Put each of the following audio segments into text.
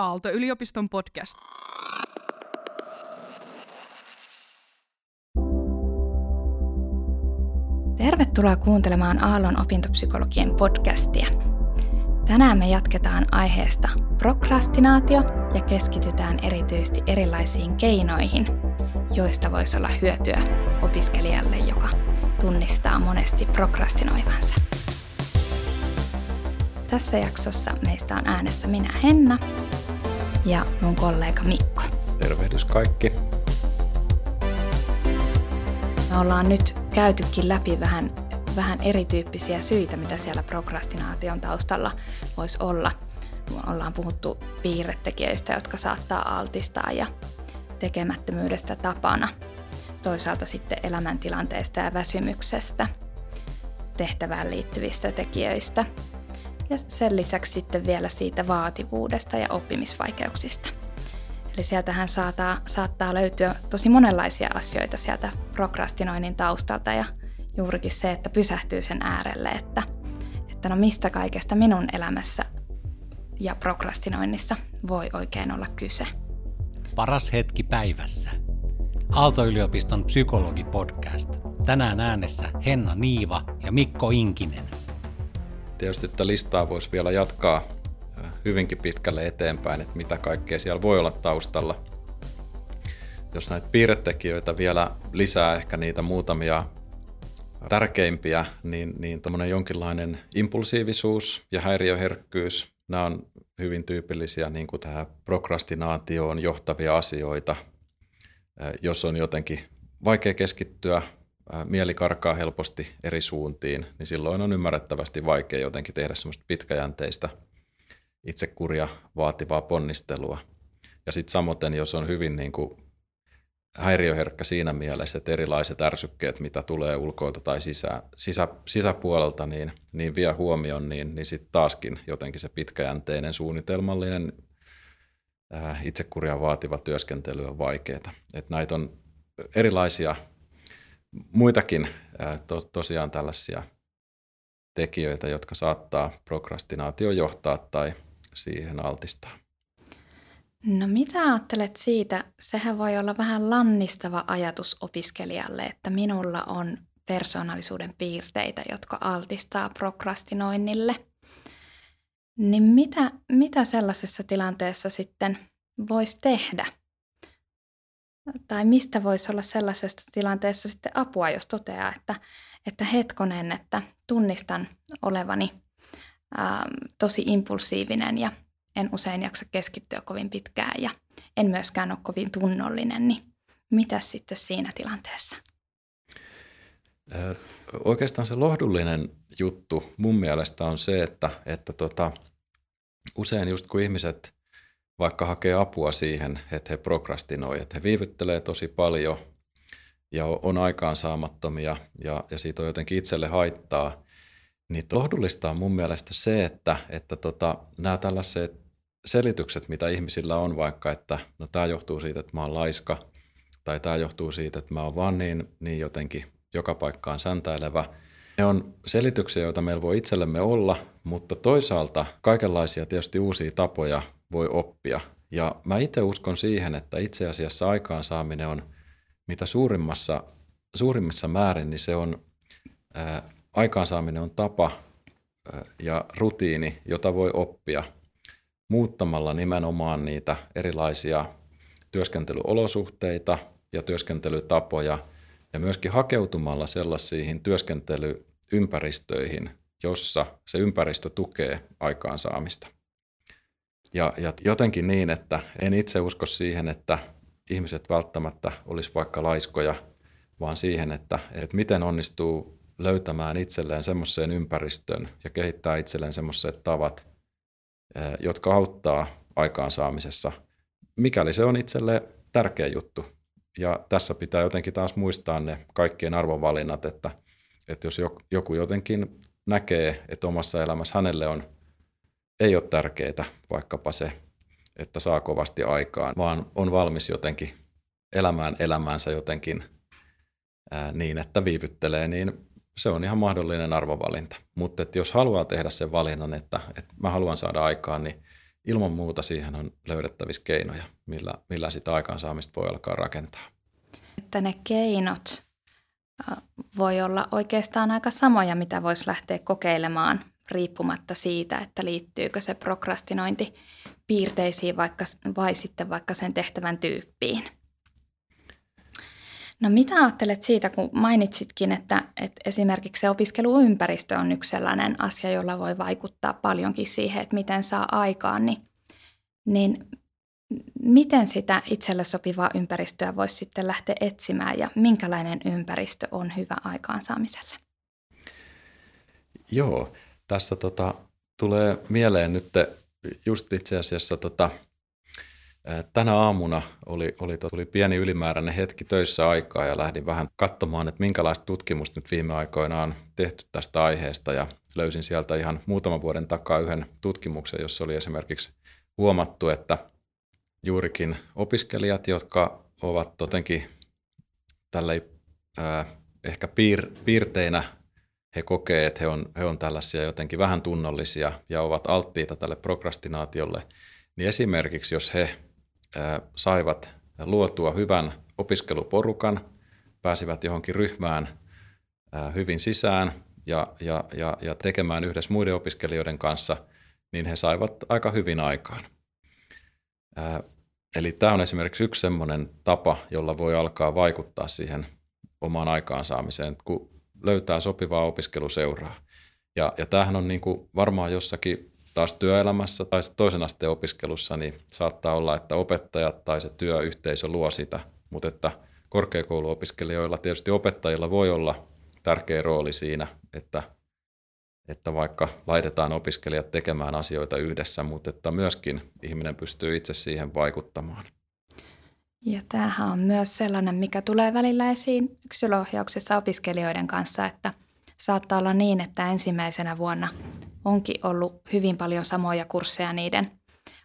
Aalto-yliopiston podcast. Tervetuloa kuuntelemaan Aallon opintopsykologien podcastia. Tänään me jatketaan aiheesta prokrastinaatio ja keskitytään erityisesti erilaisiin keinoihin, joista voisi olla hyötyä opiskelijalle, joka tunnistaa monesti prokrastinoivansa. Tässä jaksossa meistä on äänessä minä Henna ja mun kollega Mikko. Tervehdys kaikki. Me ollaan nyt käytykin läpi vähän, vähän erityyppisiä syitä, mitä siellä prokrastinaation taustalla voisi olla. Ollaan puhuttu piirretekijöistä, jotka saattaa altistaa ja tekemättömyydestä tapana. Toisaalta sitten elämäntilanteesta ja väsymyksestä, tehtävään liittyvistä tekijöistä – ja sen lisäksi sitten vielä siitä vaativuudesta ja oppimisvaikeuksista. Eli sieltähän saattaa, saattaa löytyä tosi monenlaisia asioita sieltä prokrastinoinnin taustalta ja juurikin se, että pysähtyy sen äärelle, että, että no mistä kaikesta minun elämässä ja prokrastinoinnissa voi oikein olla kyse. Paras hetki päivässä. Aalto-yliopiston psykologi-podcast. Tänään äänessä Henna Niiva ja Mikko Inkinen tietysti tätä listaa voisi vielä jatkaa hyvinkin pitkälle eteenpäin, että mitä kaikkea siellä voi olla taustalla. Jos näitä piirretekijöitä vielä lisää ehkä niitä muutamia tärkeimpiä, niin, niin jonkinlainen impulsiivisuus ja häiriöherkkyys, nämä on hyvin tyypillisiä niin kuin tähän prokrastinaatioon johtavia asioita. Jos on jotenkin vaikea keskittyä mieli karkaa helposti eri suuntiin, niin silloin on ymmärrettävästi vaikea jotenkin tehdä semmoista pitkäjänteistä itsekuria vaativaa ponnistelua. Ja sitten samoin, jos on hyvin niin kuin häiriöherkkä siinä mielessä, että erilaiset ärsykkeet, mitä tulee ulkoilta tai sisä, sisä, sisäpuolelta, niin, niin vie huomioon, niin, niin sitten taaskin jotenkin se pitkäjänteinen, suunnitelmallinen, ää, itsekuria vaativa työskentely on vaikeaa. Et näitä on erilaisia muitakin to, tosiaan tällaisia tekijöitä, jotka saattaa prokrastinaatio johtaa tai siihen altistaa. No mitä ajattelet siitä? Sehän voi olla vähän lannistava ajatus opiskelijalle, että minulla on persoonallisuuden piirteitä, jotka altistaa prokrastinoinnille. Niin mitä, mitä sellaisessa tilanteessa sitten voisi tehdä? Tai mistä voisi olla sellaisesta tilanteessa sitten apua, jos toteaa, että, että hetkonen, että tunnistan olevani ää, tosi impulsiivinen ja en usein jaksa keskittyä kovin pitkään ja en myöskään ole kovin tunnollinen, niin mitä sitten siinä tilanteessa? Oikeastaan se lohdullinen juttu mun mielestä on se, että, että tota, usein just kun ihmiset vaikka hakee apua siihen, että he prokrastinoi, että he viivyttelee tosi paljon ja on aikaansaamattomia ja, ja siitä on jotenkin itselle haittaa, niin lohdullista on mun mielestä se, että, että tota, nämä tällaiset selitykset, mitä ihmisillä on vaikka, että no tämä johtuu siitä, että mä oon laiska, tai tämä johtuu siitä, että mä oon vaan niin, niin jotenkin joka paikkaan säntäilevä. Ne on selityksiä, joita meillä voi itsellemme olla, mutta toisaalta kaikenlaisia tietysti uusia tapoja voi oppia. Ja mä itse uskon siihen, että itse asiassa aikaansaaminen on mitä suurimmassa, suurimmissa määrin, niin se on ää, aikaansaaminen on tapa ää, ja rutiini, jota voi oppia muuttamalla nimenomaan niitä erilaisia työskentelyolosuhteita ja työskentelytapoja ja myöskin hakeutumalla sellaisiin työskentelyympäristöihin, jossa se ympäristö tukee aikaansaamista. Ja, ja jotenkin niin, että en itse usko siihen, että ihmiset välttämättä olisi vaikka laiskoja, vaan siihen, että, että miten onnistuu löytämään itselleen semmoiseen ympäristön ja kehittää itselleen semmoiset tavat, jotka auttaa aikaansaamisessa, mikäli se on itselle tärkeä juttu. Ja tässä pitää jotenkin taas muistaa ne kaikkien arvovalinnat, että, että jos joku jotenkin näkee, että omassa elämässä hänelle on ei ole tärkeää vaikkapa se, että saa kovasti aikaan, vaan on valmis jotenkin elämään elämäänsä jotenkin ää, niin, että viivyttelee, niin se on ihan mahdollinen arvovalinta. Mutta jos haluaa tehdä sen valinnan, että, että mä haluan saada aikaan, niin, ilman muuta siihen on löydettävissä keinoja, millä, millä sitä aikaansaamista voi alkaa rakentaa. Että ne keinot voi olla oikeastaan aika samoja, mitä voisi lähteä kokeilemaan riippumatta siitä, että liittyykö se prokrastinointi piirteisiin vaikka, vai sitten vaikka sen tehtävän tyyppiin. No mitä ajattelet siitä, kun mainitsitkin, että, että esimerkiksi se opiskeluympäristö on yksi sellainen asia, jolla voi vaikuttaa paljonkin siihen, että miten saa aikaan, niin, niin miten sitä itselle sopivaa ympäristöä voisi sitten lähteä etsimään ja minkälainen ympäristö on hyvä aikaansaamiselle? Joo, tässä tota, tulee mieleen nyt just itse asiassa tota, tänä aamuna oli, oli, oli pieni ylimääräinen hetki töissä aikaa ja lähdin vähän katsomaan, että minkälaista tutkimusta nyt viime aikoina on tehty tästä aiheesta. Ja löysin sieltä ihan muutaman vuoden takaa yhden tutkimuksen, jossa oli esimerkiksi huomattu, että juurikin opiskelijat, jotka ovat jotenkin tällä ehkä piir, piirteinä he kokee, että he on, he on tällaisia jotenkin vähän tunnollisia ja ovat alttiita tälle prokrastinaatiolle, niin esimerkiksi jos he saivat luotua hyvän opiskeluporukan, pääsivät johonkin ryhmään hyvin sisään ja, ja, ja, ja tekemään yhdessä muiden opiskelijoiden kanssa, niin he saivat aika hyvin aikaan. Eli tämä on esimerkiksi yksi sellainen tapa, jolla voi alkaa vaikuttaa siihen omaan aikaansaamiseen, kun löytää sopivaa opiskeluseuraa. Ja, ja tämähän on niin kuin varmaan jossakin taas työelämässä tai toisen asteen opiskelussa, niin saattaa olla, että opettajat tai se työyhteisö luo sitä, mutta että korkeakouluopiskelijoilla tietysti opettajilla voi olla tärkeä rooli siinä, että että vaikka laitetaan opiskelijat tekemään asioita yhdessä, mutta että myöskin ihminen pystyy itse siihen vaikuttamaan. Ja tämähän on myös sellainen, mikä tulee välillä esiin yksilöohjauksessa opiskelijoiden kanssa, että saattaa olla niin, että ensimmäisenä vuonna onkin ollut hyvin paljon samoja kursseja niiden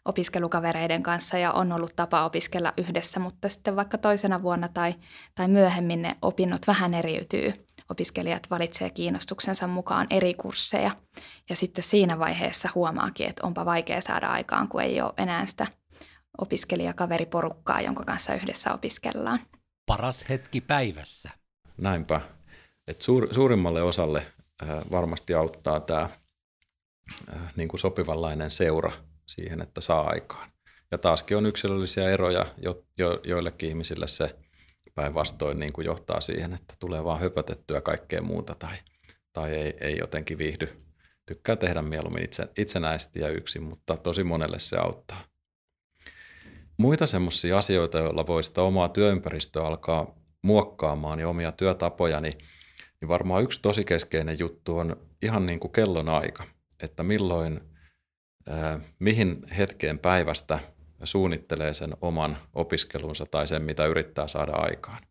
opiskelukavereiden kanssa ja on ollut tapa opiskella yhdessä, mutta sitten vaikka toisena vuonna tai, tai myöhemmin ne opinnot vähän eriytyy – opiskelijat valitsee kiinnostuksensa mukaan eri kursseja. Ja sitten siinä vaiheessa huomaakin, että onpa vaikea saada aikaan, kun ei ole enää sitä opiskelijakaveriporukkaa, jonka kanssa yhdessä opiskellaan. Paras hetki päivässä. Näinpä. Et suur, suurimmalle osalle äh, varmasti auttaa tämä äh, niin kuin sopivanlainen seura siihen, että saa aikaan. Ja taaskin on yksilöllisiä eroja, jo, jo, joillekin ihmisille se päinvastoin niin kuin johtaa siihen, että tulee vaan höpötettyä kaikkea muuta tai, tai ei, ei jotenkin viihdy. Tykkää tehdä mieluummin itse, itsenäisesti ja yksin, mutta tosi monelle se auttaa. Muita semmoisia asioita, joilla voi sitä omaa työympäristöä alkaa muokkaamaan ja omia työtapoja, niin, niin varmaan yksi tosi keskeinen juttu on ihan niin kuin kellon aika, että milloin, äh, mihin hetkeen päivästä – suunnittelee sen oman opiskelunsa tai sen, mitä yrittää saada aikaan.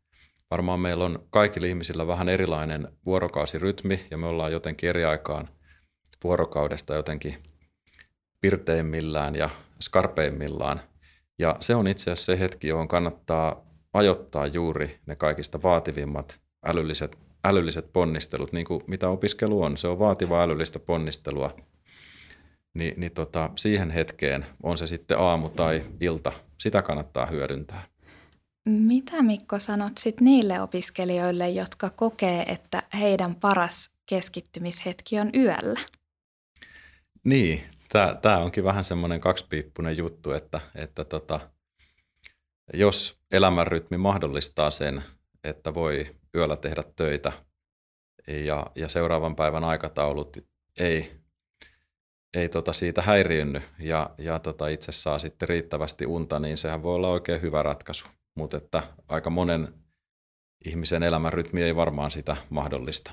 Varmaan meillä on kaikilla ihmisillä vähän erilainen vuorokausirytmi ja me ollaan jotenkin eri aikaan vuorokaudesta jotenkin pirteimmillään ja skarpeimmillaan. Ja se on itse asiassa se hetki, johon kannattaa ajoittaa juuri ne kaikista vaativimmat älylliset, älylliset ponnistelut, niin kuin mitä opiskelu on. Se on vaativaa älyllistä ponnistelua niin, niin tota, siihen hetkeen, on se sitten aamu tai ilta, sitä kannattaa hyödyntää. Mitä Mikko sanot sit niille opiskelijoille, jotka kokee, että heidän paras keskittymishetki on yöllä? Niin, tämä onkin vähän semmoinen kaksipiippunen juttu, että, että tota, jos elämänrytmi mahdollistaa sen, että voi yöllä tehdä töitä ja, ja seuraavan päivän aikataulut ei ei tota siitä häiriynny ja, ja tota itse saa sitten riittävästi unta, niin sehän voi olla oikein hyvä ratkaisu. Mutta että aika monen ihmisen elämän rytmi ei varmaan sitä mahdollista.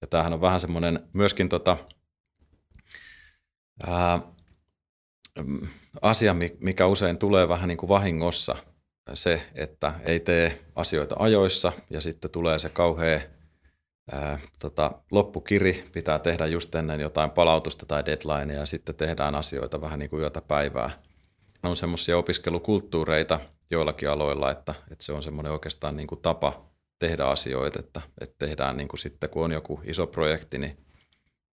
Ja tämähän on vähän semmoinen myöskin tota, ää, asia, mikä usein tulee vähän niin kuin vahingossa, se, että ei tee asioita ajoissa ja sitten tulee se kauhea ää, tota, loppukiri pitää tehdä just ennen jotain palautusta tai deadlinea ja sitten tehdään asioita vähän niin kuin yötä päivää. On semmoisia opiskelukulttuureita joillakin aloilla, että, että se on semmoinen oikeastaan niin kuin tapa tehdä asioita, että, että tehdään niin kuin sitten kun on joku iso projekti, niin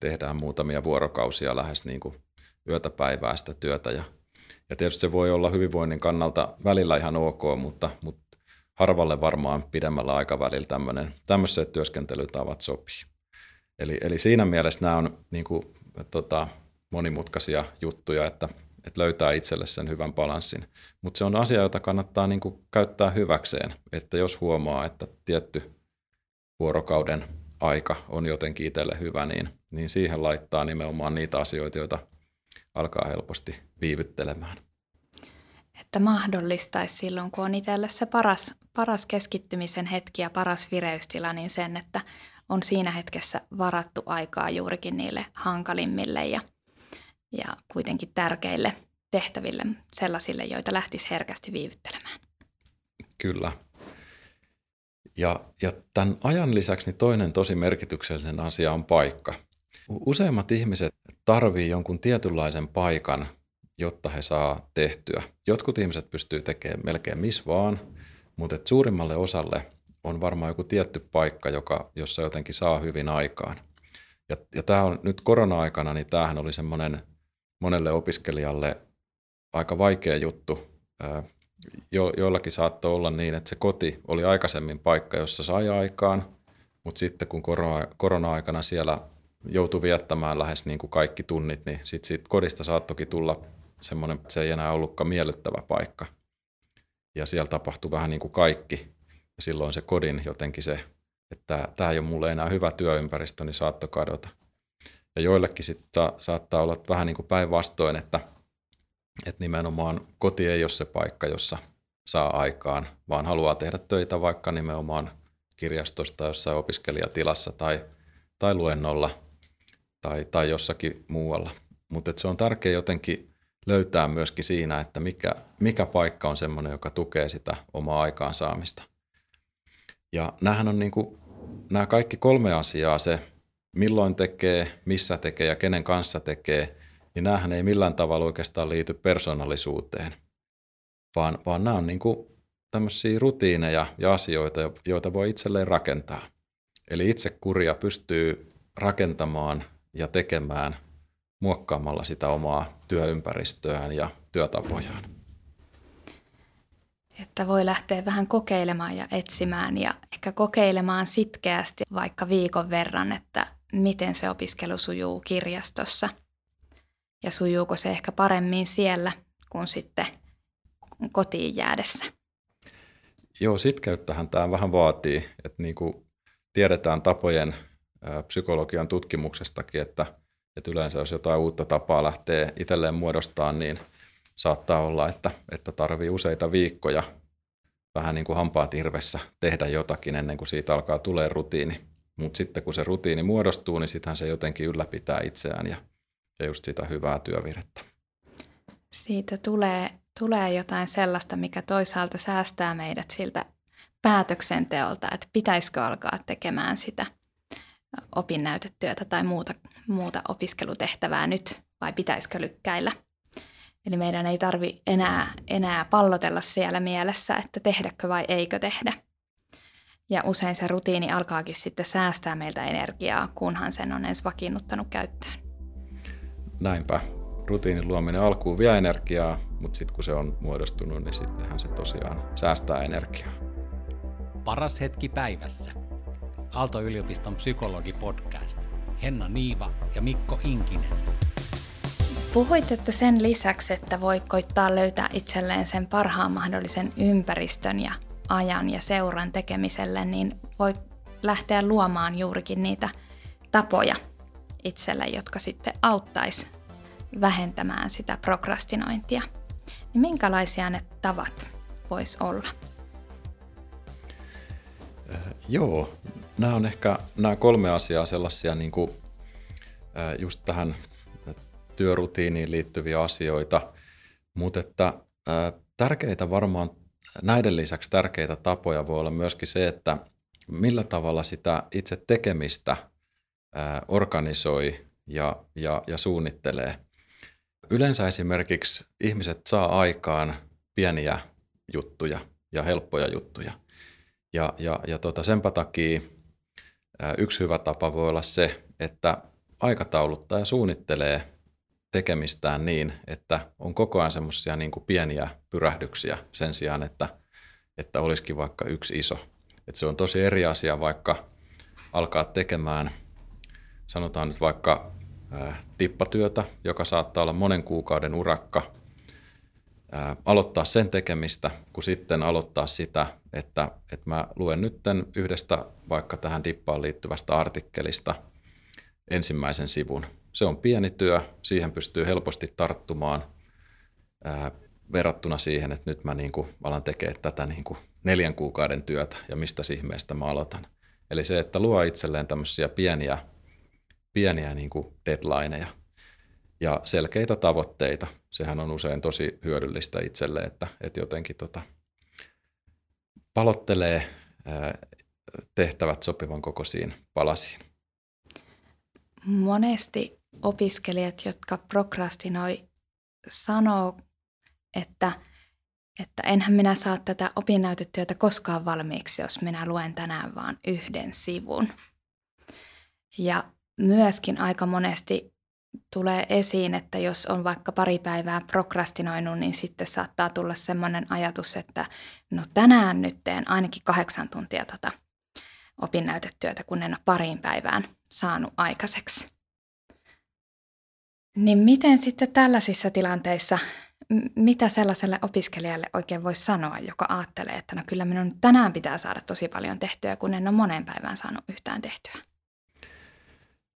tehdään muutamia vuorokausia lähes niin kuin yötä päivää sitä työtä ja Ja tietysti se voi olla hyvinvoinnin kannalta välillä ihan ok, mutta, mutta harvalle varmaan pidemmällä aikavälillä tämmöinen, tämmöiset työskentelytavat sopii. Eli, eli siinä mielessä nämä on niin kuin, tota, monimutkaisia juttuja, että, että löytää itselle sen hyvän balanssin. Mutta se on asia, jota kannattaa niin kuin käyttää hyväkseen, että jos huomaa, että tietty vuorokauden aika on jotenkin itselle hyvä, niin, niin siihen laittaa nimenomaan niitä asioita, joita alkaa helposti viivyttelemään. Että mahdollistaisi silloin, kun on itselle se paras, paras keskittymisen hetki ja paras vireystila, niin sen, että on siinä hetkessä varattu aikaa juurikin niille hankalimmille ja, ja kuitenkin tärkeille tehtäville, sellaisille, joita lähtisi herkästi viivyttelemään. Kyllä. Ja, ja tämän ajan lisäksi niin toinen tosi merkityksellinen asia on paikka. Useimmat ihmiset tarvii jonkun tietynlaisen paikan, jotta he saa tehtyä. Jotkut ihmiset pystyy tekemään melkein missä vaan, mutta et suurimmalle osalle on varmaan joku tietty paikka, joka, jossa jotenkin saa hyvin aikaan. Ja, ja tämä on nyt korona-aikana, niin tämähän oli semmoinen monelle opiskelijalle aika vaikea juttu. Jo, joillakin saattoi olla niin, että se koti oli aikaisemmin paikka, jossa sai aikaan, mutta sitten kun korona, korona-aikana siellä joutui viettämään lähes niin kuin kaikki tunnit, niin sitten siitä kodista saattokin tulla semmoinen, että se ei enää ollutkaan miellyttävä paikka. Ja siellä tapahtui vähän niin kuin kaikki. Ja silloin se kodin jotenkin se, että tämä ei ole mulle enää hyvä työympäristö, niin saattoi kadota. Ja joillekin sitten saattaa olla vähän niin kuin päinvastoin, että, että nimenomaan koti ei ole se paikka, jossa saa aikaan, vaan haluaa tehdä töitä vaikka nimenomaan kirjastosta jossain opiskelijatilassa tai, tai luennolla tai, tai jossakin muualla. Mutta se on tärkeää jotenkin löytää myöskin siinä, että mikä, mikä paikka on semmoinen, joka tukee sitä omaa aikaansaamista. Ja näähän on niin kuin, nämä kaikki kolme asiaa, se milloin tekee, missä tekee ja kenen kanssa tekee, niin näähän ei millään tavalla oikeastaan liity persoonallisuuteen, vaan, vaan nämä on niin kuin tämmöisiä rutiineja ja asioita, joita voi itselleen rakentaa. Eli itse kuria pystyy rakentamaan ja tekemään muokkaamalla sitä omaa työympäristöään ja työtapojaan. Että voi lähteä vähän kokeilemaan ja etsimään ja ehkä kokeilemaan sitkeästi vaikka viikon verran, että miten se opiskelu sujuu kirjastossa ja sujuuko se ehkä paremmin siellä kuin sitten kotiin jäädessä. Joo, sitkeyttähän tämä vähän vaatii, että niin kuin tiedetään tapojen psykologian tutkimuksestakin, että, että yleensä jos jotain uutta tapaa lähtee itselleen muodostamaan, niin saattaa olla, että, että tarvii useita viikkoja vähän niin kuin hampaat irvessä tehdä jotakin ennen kuin siitä alkaa tulee rutiini. Mutta sitten kun se rutiini muodostuu, niin sittenhän se jotenkin ylläpitää itseään ja, ja just sitä hyvää työvirettä. Siitä tulee, tulee jotain sellaista, mikä toisaalta säästää meidät siltä päätöksenteolta, että pitäisikö alkaa tekemään sitä – opinnäytetyötä tai muuta, muuta opiskelutehtävää nyt vai pitäisikö lykkäillä. Eli meidän ei tarvi enää, enää pallotella siellä mielessä, että tehdäkö vai eikö tehdä. Ja usein se rutiini alkaakin sitten säästää meiltä energiaa, kunhan sen on ensin vakiinnuttanut käyttöön. Näinpä. Rutiinin luominen alkuun vie energiaa, mutta sitten kun se on muodostunut, niin sittenhän se tosiaan säästää energiaa. Paras hetki päivässä. Aalto-yliopiston psykologi-podcast. Henna Niiva ja Mikko Inkinen. Puhuit, että sen lisäksi, että voi koittaa löytää itselleen sen parhaan mahdollisen ympäristön ja ajan ja seuran tekemiselle, niin voi lähteä luomaan juurikin niitä tapoja itselle, jotka sitten auttaisi vähentämään sitä prokrastinointia. Niin minkälaisia ne tavat vois olla? Äh, joo, nämä on ehkä nämä kolme asiaa sellaisia niin kuin, just tähän työrutiiniin liittyviä asioita, mutta että tärkeitä varmaan, näiden lisäksi tärkeitä tapoja voi olla myöskin se, että millä tavalla sitä itse tekemistä organisoi ja, ja, ja suunnittelee. Yleensä esimerkiksi ihmiset saa aikaan pieniä juttuja ja helppoja juttuja. Ja, ja, ja tota, senpä takia Yksi hyvä tapa voi olla se, että aikatauluttaa ja suunnittelee tekemistään niin, että on koko ajan semmoisia niin pieniä pyrähdyksiä sen sijaan, että, että olisikin vaikka yksi iso. Et se on tosi eri asia vaikka alkaa tekemään, sanotaan nyt vaikka dippatyötä, joka saattaa olla monen kuukauden urakka, aloittaa sen tekemistä, kun sitten aloittaa sitä, että, että mä luen nytten yhdestä vaikka tähän dippaan liittyvästä artikkelista ensimmäisen sivun. Se on pieni työ, siihen pystyy helposti tarttumaan ää, verrattuna siihen, että nyt mä niin kuin alan tekemään tätä niin kuin neljän kuukauden työtä ja mistä ihmeestä mä aloitan. Eli se, että luo itselleen tämmöisiä pieniä, pieniä niin kuin deadlineja ja selkeitä tavoitteita. Sehän on usein tosi hyödyllistä itselle, että, että jotenkin tota, palottelee tehtävät sopivan kokoisiin palasiin. Monesti opiskelijat, jotka prokrastinoi, sanoo, että, että enhän minä saa tätä opinnäytetyötä koskaan valmiiksi, jos minä luen tänään vain yhden sivun. Ja myöskin aika monesti tulee esiin, että jos on vaikka pari päivää prokrastinoinut, niin sitten saattaa tulla sellainen ajatus, että no tänään nyt teen ainakin kahdeksan tuntia tota opinnäytetyötä, kun en ole pariin päivään saanut aikaiseksi. Niin miten sitten tällaisissa tilanteissa, mitä sellaiselle opiskelijalle oikein voisi sanoa, joka ajattelee, että no kyllä minun tänään pitää saada tosi paljon tehtyä, kun en ole moneen päivään saanut yhtään tehtyä?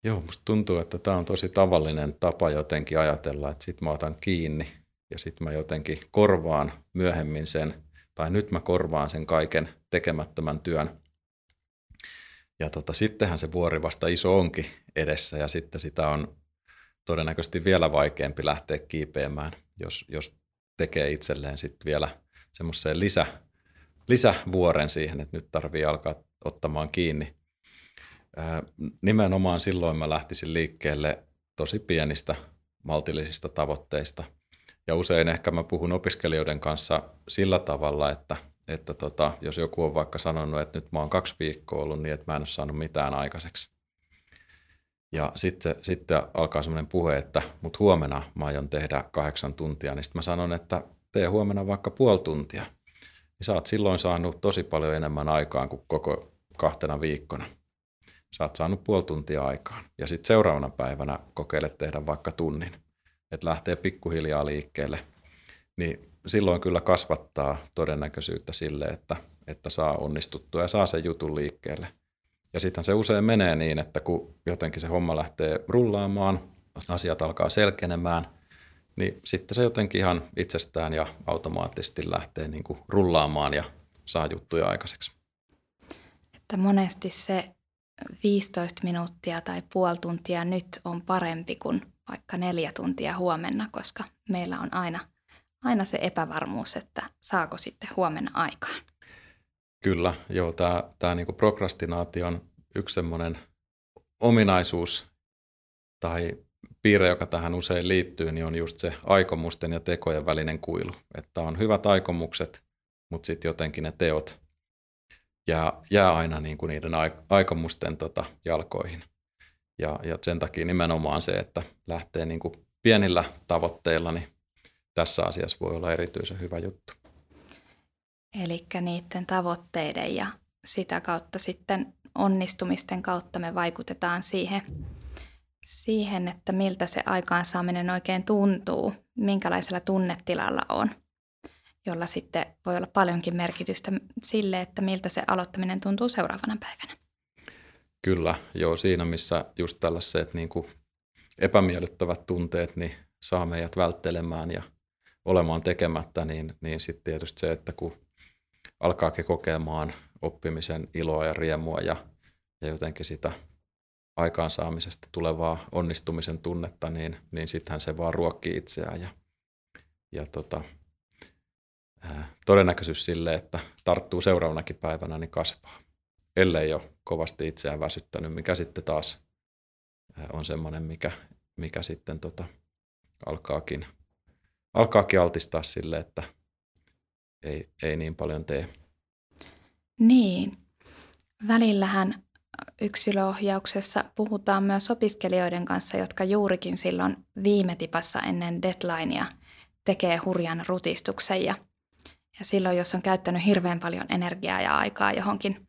Joo, musta tuntuu, että tämä on tosi tavallinen tapa jotenkin ajatella, että sit mä otan kiinni ja sitten mä jotenkin korvaan myöhemmin sen, tai nyt mä korvaan sen kaiken tekemättömän työn. Ja tota, sittenhän se vuori vasta iso onkin edessä ja sitten sitä on todennäköisesti vielä vaikeampi lähteä kiipeämään, jos, jos tekee itselleen sitten vielä semmoiseen lisä, lisävuoren siihen, että nyt tarvii alkaa ottamaan kiinni nimenomaan silloin mä lähtisin liikkeelle tosi pienistä maltillisista tavoitteista. Ja usein ehkä mä puhun opiskelijoiden kanssa sillä tavalla, että, että tota, jos joku on vaikka sanonut, että nyt mä oon kaksi viikkoa ollut niin, että mä en ole saanut mitään aikaiseksi. Ja sitten, sitten alkaa semmoinen puhe, että mut huomenna mä aion tehdä kahdeksan tuntia, niin sitten mä sanon, että tee huomenna vaikka puoli tuntia. Niin sä oot silloin saanut tosi paljon enemmän aikaan kuin koko kahtena viikkona sä oot saanut puoli tuntia aikaan. Ja sitten seuraavana päivänä kokeile tehdä vaikka tunnin, että lähtee pikkuhiljaa liikkeelle. Niin silloin kyllä kasvattaa todennäköisyyttä sille, että, että saa onnistuttua ja saa sen jutun liikkeelle. Ja sitten se usein menee niin, että kun jotenkin se homma lähtee rullaamaan, asiat alkaa selkenemään, niin sitten se jotenkin ihan itsestään ja automaattisesti lähtee niin kuin rullaamaan ja saa juttuja aikaiseksi. Että monesti se 15 minuuttia tai puoli tuntia nyt on parempi kuin vaikka neljä tuntia huomenna, koska meillä on aina, aina se epävarmuus, että saako sitten huomenna aikaan. Kyllä, joo, tämä, tämä niin prokrastinaation yksi semmoinen ominaisuus tai piirre, joka tähän usein liittyy, niin on just se aikomusten ja tekojen välinen kuilu. Että on hyvät aikomukset, mutta sitten jotenkin ne teot jää, jää aina niin kuin niiden aikomusten tota, jalkoihin. Ja, ja sen takia nimenomaan se, että lähtee niin kuin pienillä tavoitteilla, niin tässä asiassa voi olla erityisen hyvä juttu. Eli niiden tavoitteiden ja sitä kautta sitten onnistumisten kautta me vaikutetaan siihen, siihen, että miltä se aikaansaaminen oikein tuntuu, minkälaisella tunnetilalla on – jolla sitten voi olla paljonkin merkitystä sille, että miltä se aloittaminen tuntuu seuraavana päivänä. Kyllä, joo, siinä missä just tällaiset niin kuin epämiellyttävät tunteet niin saa meidät välttelemään ja olemaan tekemättä, niin, niin sitten tietysti se, että kun alkaakin kokemaan oppimisen iloa ja riemua ja, ja jotenkin sitä aikaansaamisesta tulevaa onnistumisen tunnetta, niin, niin sittenhän se vaan ruokkii itseään ja, ja tota, todennäköisyys sille, että tarttuu seuraavanakin päivänä, niin kasvaa. Ellei ole kovasti itseään väsyttänyt, mikä sitten taas on semmoinen, mikä, mikä sitten tota, alkaakin, alkaakin altistaa sille, että ei, ei niin paljon tee. Niin. Välillähän yksilöohjauksessa puhutaan myös opiskelijoiden kanssa, jotka juurikin silloin viime tipassa ennen deadlinea tekee hurjan rutistuksen ja, ja silloin, jos on käyttänyt hirveän paljon energiaa ja aikaa johonkin,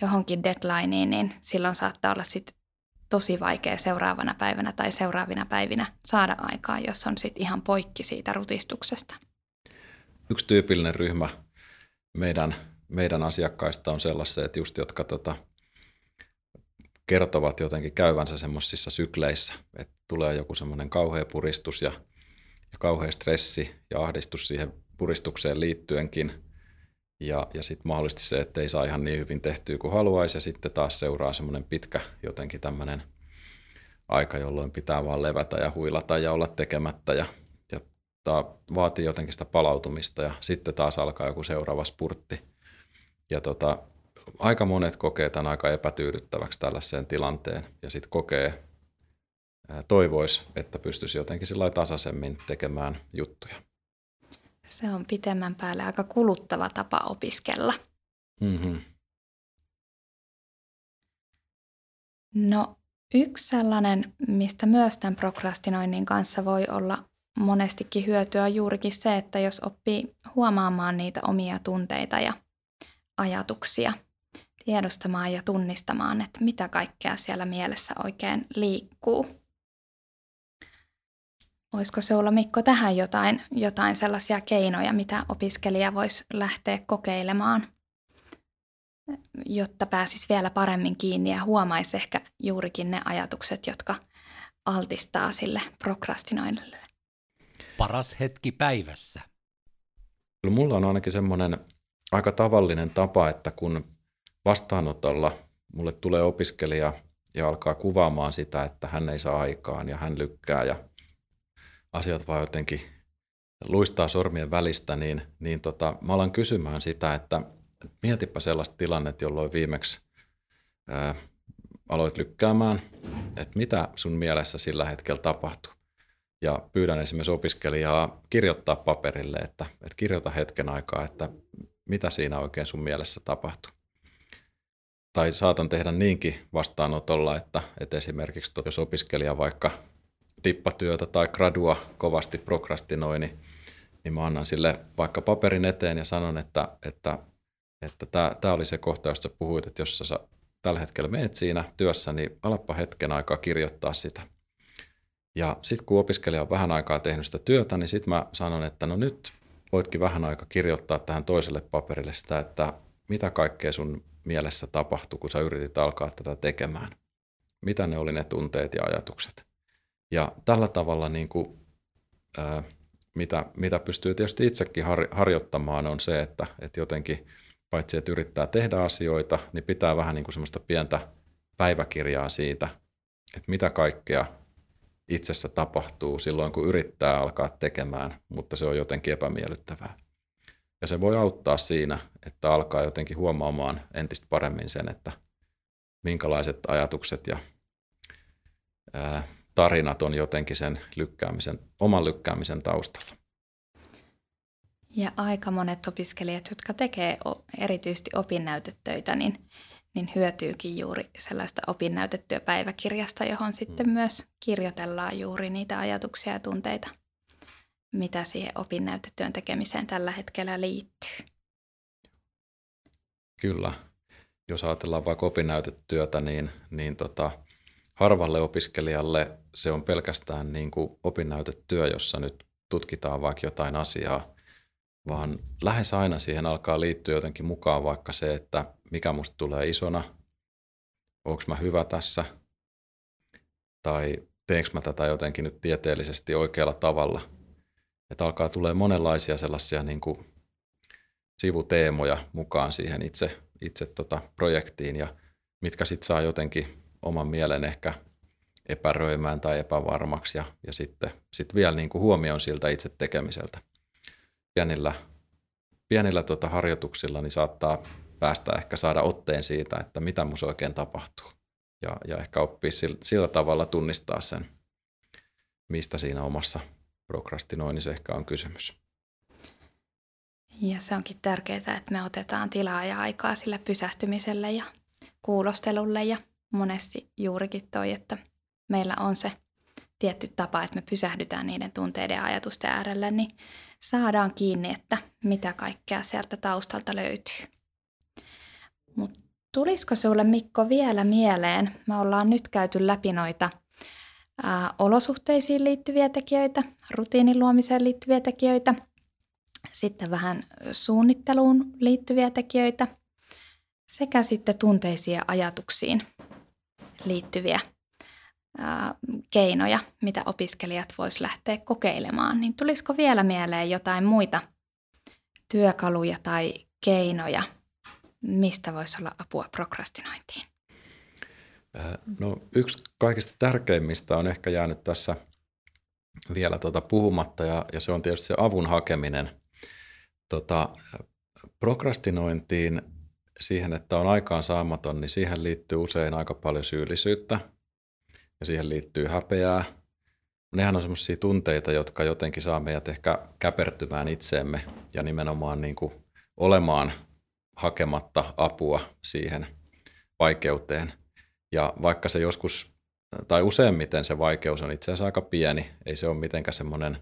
johonkin deadlineen, niin silloin saattaa olla sit tosi vaikea seuraavana päivänä tai seuraavina päivinä saada aikaa, jos on sitten ihan poikki siitä rutistuksesta. Yksi tyypillinen ryhmä meidän, meidän asiakkaista on sellaisia, että just jotka tota, kertovat jotenkin käyvänsä semmoisissa sykleissä, että tulee joku semmoinen kauhea puristus ja, ja kauhea stressi ja ahdistus siihen puristukseen liittyenkin. Ja, ja sitten mahdollisesti se, että ei saa ihan niin hyvin tehtyä kuin haluaisi ja sitten taas seuraa semmoinen pitkä jotenkin tämmöinen aika, jolloin pitää vaan levätä ja huilata ja olla tekemättä ja, ja tämä vaatii jotenkin sitä palautumista ja sitten taas alkaa joku seuraava spurtti. Ja tota, aika monet kokee tämän aika epätyydyttäväksi tällaiseen tilanteen ja sitten kokee, toivois, että pystyisi jotenkin sillä tasaisemmin tekemään juttuja. Se on pitemmän päälle aika kuluttava tapa opiskella. Mm-hmm. No yksi sellainen, mistä myös tämän prokrastinoinnin kanssa voi olla monestikin hyötyä on juurikin se, että jos oppii huomaamaan niitä omia tunteita ja ajatuksia – tiedostamaan ja tunnistamaan, että mitä kaikkea siellä mielessä oikein liikkuu. Voisiko se olla Mikko tähän jotain, jotain sellaisia keinoja, mitä opiskelija voisi lähteä kokeilemaan, jotta pääsisi vielä paremmin kiinni ja huomaisi ehkä juurikin ne ajatukset, jotka altistaa sille prokrastinoinnille? Paras hetki päivässä. Mulla on ainakin semmoinen aika tavallinen tapa, että kun vastaanotolla mulle tulee opiskelija ja alkaa kuvaamaan sitä, että hän ei saa aikaan ja hän lykkää ja asiat vaan jotenkin luistaa sormien välistä, niin, niin tota, mä alan kysymään sitä, että mietipä sellaista tilannetta, jolloin viimeksi ää, aloit lykkäämään, että mitä sun mielessä sillä hetkellä tapahtui. Ja pyydän esimerkiksi opiskelijaa kirjoittaa paperille, että, että kirjoita hetken aikaa, että mitä siinä oikein sun mielessä tapahtui tai saatan tehdä niinkin vastaanotolla, että, että esimerkiksi jos opiskelija vaikka dippatyötä tai gradua kovasti prokrastinoi, niin, niin mä annan sille vaikka paperin eteen ja sanon, että, että, että tämä, oli se kohta, josta puhuit, että jos sä tällä hetkellä meet siinä työssä, niin alappa hetken aikaa kirjoittaa sitä. Ja sitten kun opiskelija on vähän aikaa tehnyt sitä työtä, niin sitten mä sanon, että no nyt voitkin vähän aikaa kirjoittaa tähän toiselle paperille sitä, että mitä kaikkea sun mielessä tapahtui, kun sä yritit alkaa tätä tekemään? Mitä ne oli ne tunteet ja ajatukset? Ja tällä tavalla, niin kuin, ää, mitä, mitä pystyy tietysti itsekin har, harjoittamaan, on se, että, että jotenkin paitsi että yrittää tehdä asioita, niin pitää vähän niin kuin semmoista pientä päiväkirjaa siitä, että mitä kaikkea itsessä tapahtuu silloin, kun yrittää alkaa tekemään, mutta se on jotenkin epämiellyttävää. Ja se voi auttaa siinä, että alkaa jotenkin huomaamaan entistä paremmin sen, että minkälaiset ajatukset ja ää, tarinat on jotenkin sen lykkäämisen, oman lykkäämisen taustalla. Ja aika monet opiskelijat, jotka tekee erityisesti opinnäytetöitä, niin, niin hyötyykin juuri sellaista opinnäytetyöpäiväkirjasta, johon sitten mm. myös kirjoitellaan juuri niitä ajatuksia ja tunteita – mitä siihen opinnäytetyön tekemiseen tällä hetkellä liittyy. Kyllä. Jos ajatellaan vaikka opinnäytetyötä, niin, niin tota, harvalle opiskelijalle se on pelkästään niin kuin opinnäytetyö, jossa nyt tutkitaan vaikka jotain asiaa, vaan lähes aina siihen alkaa liittyä jotenkin mukaan vaikka se, että mikä musta tulee isona, onko mä hyvä tässä, tai teenkö mä tätä jotenkin nyt tieteellisesti oikealla tavalla – että alkaa tulee monenlaisia sellaisia niin kuin sivuteemoja mukaan siihen itse, itse tota projektiin ja mitkä sitten saa jotenkin oman mielen ehkä epäröimään tai epävarmaksi ja, ja sitten sit vielä niin kuin huomioon siltä itse tekemiseltä. Pienillä, pienillä tota harjoituksilla niin saattaa päästä ehkä saada otteen siitä, että mitä mus oikein tapahtuu ja, ja ehkä oppii sillä, sillä tavalla tunnistaa sen, mistä siinä omassa prokrastinoinnissa ehkä on kysymys. Ja se onkin tärkeää, että me otetaan tilaa ja aikaa sille pysähtymiselle ja kuulostelulle ja monesti juurikin toi, että meillä on se tietty tapa, että me pysähdytään niiden tunteiden ja ajatusten äärellä, niin saadaan kiinni, että mitä kaikkea sieltä taustalta löytyy. Mutta tulisiko sinulle Mikko vielä mieleen, me ollaan nyt käyty läpi noita ää, olosuhteisiin liittyviä tekijöitä, rutiinin luomiseen liittyviä tekijöitä, sitten vähän suunnitteluun liittyviä tekijöitä sekä sitten tunteisiin ja ajatuksiin liittyviä keinoja, mitä opiskelijat voisivat lähteä kokeilemaan, niin tulisiko vielä mieleen jotain muita työkaluja tai keinoja, mistä voisi olla apua prokrastinointiin? No, yksi kaikista tärkeimmistä on ehkä jäänyt tässä vielä tuota puhumatta ja, ja se on tietysti se avun hakeminen. Tota, prokrastinointiin siihen, että on aikaan saamaton, niin siihen liittyy usein aika paljon syyllisyyttä ja siihen liittyy häpeää. Nehän on semmoisia tunteita, jotka jotenkin saa meidät ehkä käpertymään itseemme ja nimenomaan niin kuin olemaan hakematta apua siihen vaikeuteen. Ja vaikka se joskus, tai useimmiten se vaikeus on itse asiassa aika pieni, ei se ole mitenkään semmoinen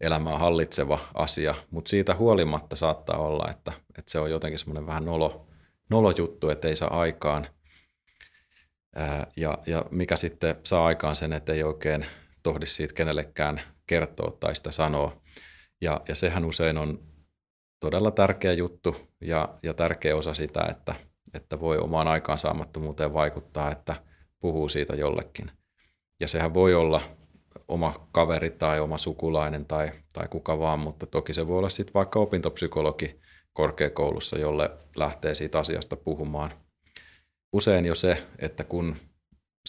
elämää hallitseva asia, mutta siitä huolimatta saattaa olla, että, että se on jotenkin semmoinen vähän nolo, nolo juttu, että ei saa aikaan. ja, ja mikä sitten saa aikaan sen, että ei oikein tohdi siitä kenellekään kertoa tai sitä sanoa. Ja, ja sehän usein on todella tärkeä juttu ja, ja tärkeä osa sitä, että, että voi omaan aikaansaamattomuuteen vaikuttaa, että puhuu siitä jollekin. Ja sehän voi olla oma kaveri tai oma sukulainen tai, tai kuka vaan, mutta toki se voi olla sitten vaikka opintopsykologi korkeakoulussa, jolle lähtee siitä asiasta puhumaan. Usein jo se, että kun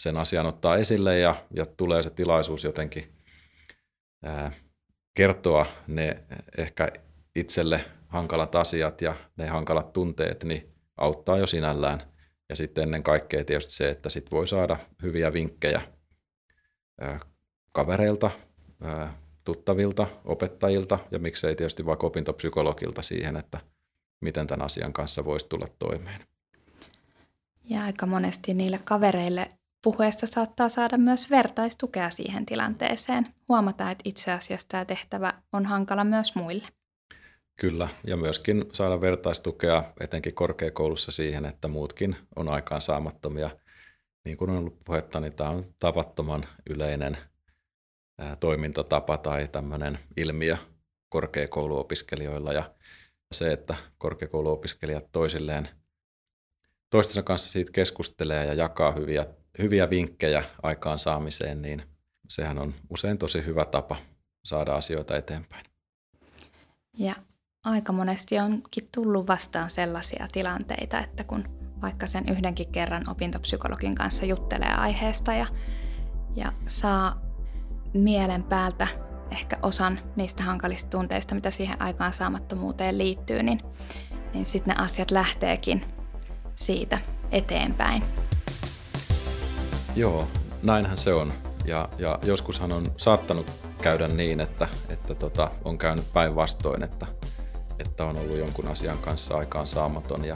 sen asian ottaa esille ja, ja tulee se tilaisuus jotenkin ää, kertoa ne ehkä itselle hankalat asiat ja ne hankalat tunteet, niin auttaa jo sinällään. Ja sitten ennen kaikkea tietysti se, että sit voi saada hyviä vinkkejä ää, kavereilta, ää, tuttavilta, opettajilta ja miksei tietysti vaikka opintopsykologilta siihen, että miten tämän asian kanssa voisi tulla toimeen. Ja aika monesti niille kavereille puhuessa saattaa saada myös vertaistukea siihen tilanteeseen. Huomataan, että itse asiassa tämä tehtävä on hankala myös muille. Kyllä, ja myöskin saada vertaistukea etenkin korkeakoulussa siihen, että muutkin on aikaan saamattomia. Niin kuin on ollut puhetta, niin tämä on tavattoman yleinen toimintatapa tai tämmöinen ilmiö korkeakouluopiskelijoilla. Ja se, että korkeakouluopiskelijat toisilleen toistensa kanssa siitä keskustelee ja jakaa hyviä, hyviä vinkkejä aikaansaamiseen, niin sehän on usein tosi hyvä tapa saada asioita eteenpäin. Ja aika monesti onkin tullut vastaan sellaisia tilanteita, että kun vaikka sen yhdenkin kerran opintopsykologin kanssa juttelee aiheesta ja, ja saa mielen päältä ehkä osan niistä hankalista tunteista, mitä siihen aikaan saamattomuuteen liittyy, niin, niin sitten ne asiat lähteekin siitä eteenpäin. Joo, näinhän se on. Ja, ja joskushan on saattanut käydä niin, että, että tota, on käynyt päinvastoin, että, että on ollut jonkun asian kanssa aikaan saamaton ja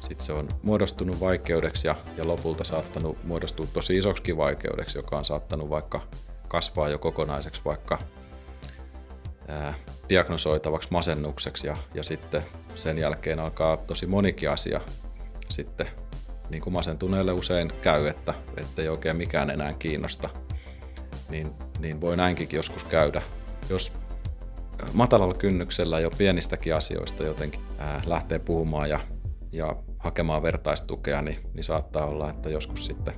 sitten se on muodostunut vaikeudeksi ja, ja lopulta saattanut muodostua tosi isoksi vaikeudeksi, joka on saattanut vaikka kasvaa jo kokonaiseksi vaikka ää, diagnosoitavaksi masennukseksi ja, ja sitten sen jälkeen alkaa tosi monikin asia sitten niin kuin masentuneelle usein käy, että, ei oikein mikään enää kiinnosta, niin, niin voi näinkin joskus käydä. Jos matalalla kynnyksellä jo pienistäkin asioista jotenkin ää, lähtee puhumaan ja, ja hakemaan vertaistukea, niin, niin saattaa olla, että joskus sitten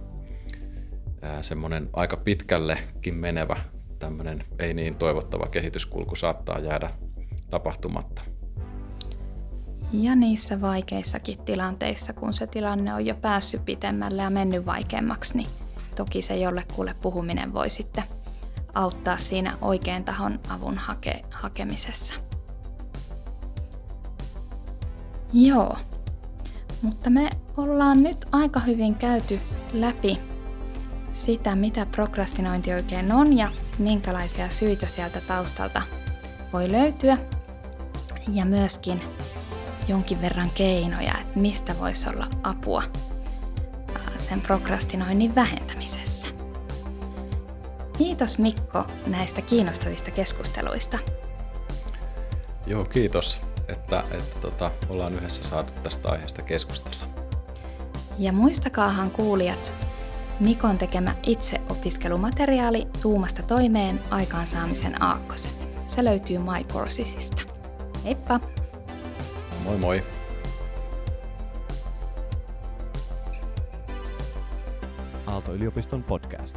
semmoinen aika pitkällekin menevä tämmöinen ei niin toivottava kehityskulku saattaa jäädä tapahtumatta. Ja niissä vaikeissakin tilanteissa, kun se tilanne on jo päässyt pitemmälle ja mennyt vaikeammaksi, niin toki se jollekulle puhuminen voi sitten auttaa siinä oikean tahon avun hake- hakemisessa. Joo, mutta me ollaan nyt aika hyvin käyty läpi sitä, mitä prokrastinointi oikein on ja minkälaisia syitä sieltä taustalta voi löytyä. Ja myöskin jonkin verran keinoja, että mistä voisi olla apua sen prokrastinoinnin vähentämisessä. Kiitos Mikko näistä kiinnostavista keskusteluista. Joo, kiitos, että, että tota, ollaan yhdessä saatu tästä aiheesta keskustella. Ja muistakaahan kuulijat, Mikon tekemä itseopiskelumateriaali Tuumasta toimeen aikaansaamisen aakkoset. Se löytyy MyCoursesista. Heippa! Moi moi! Aalto-yliopiston podcast.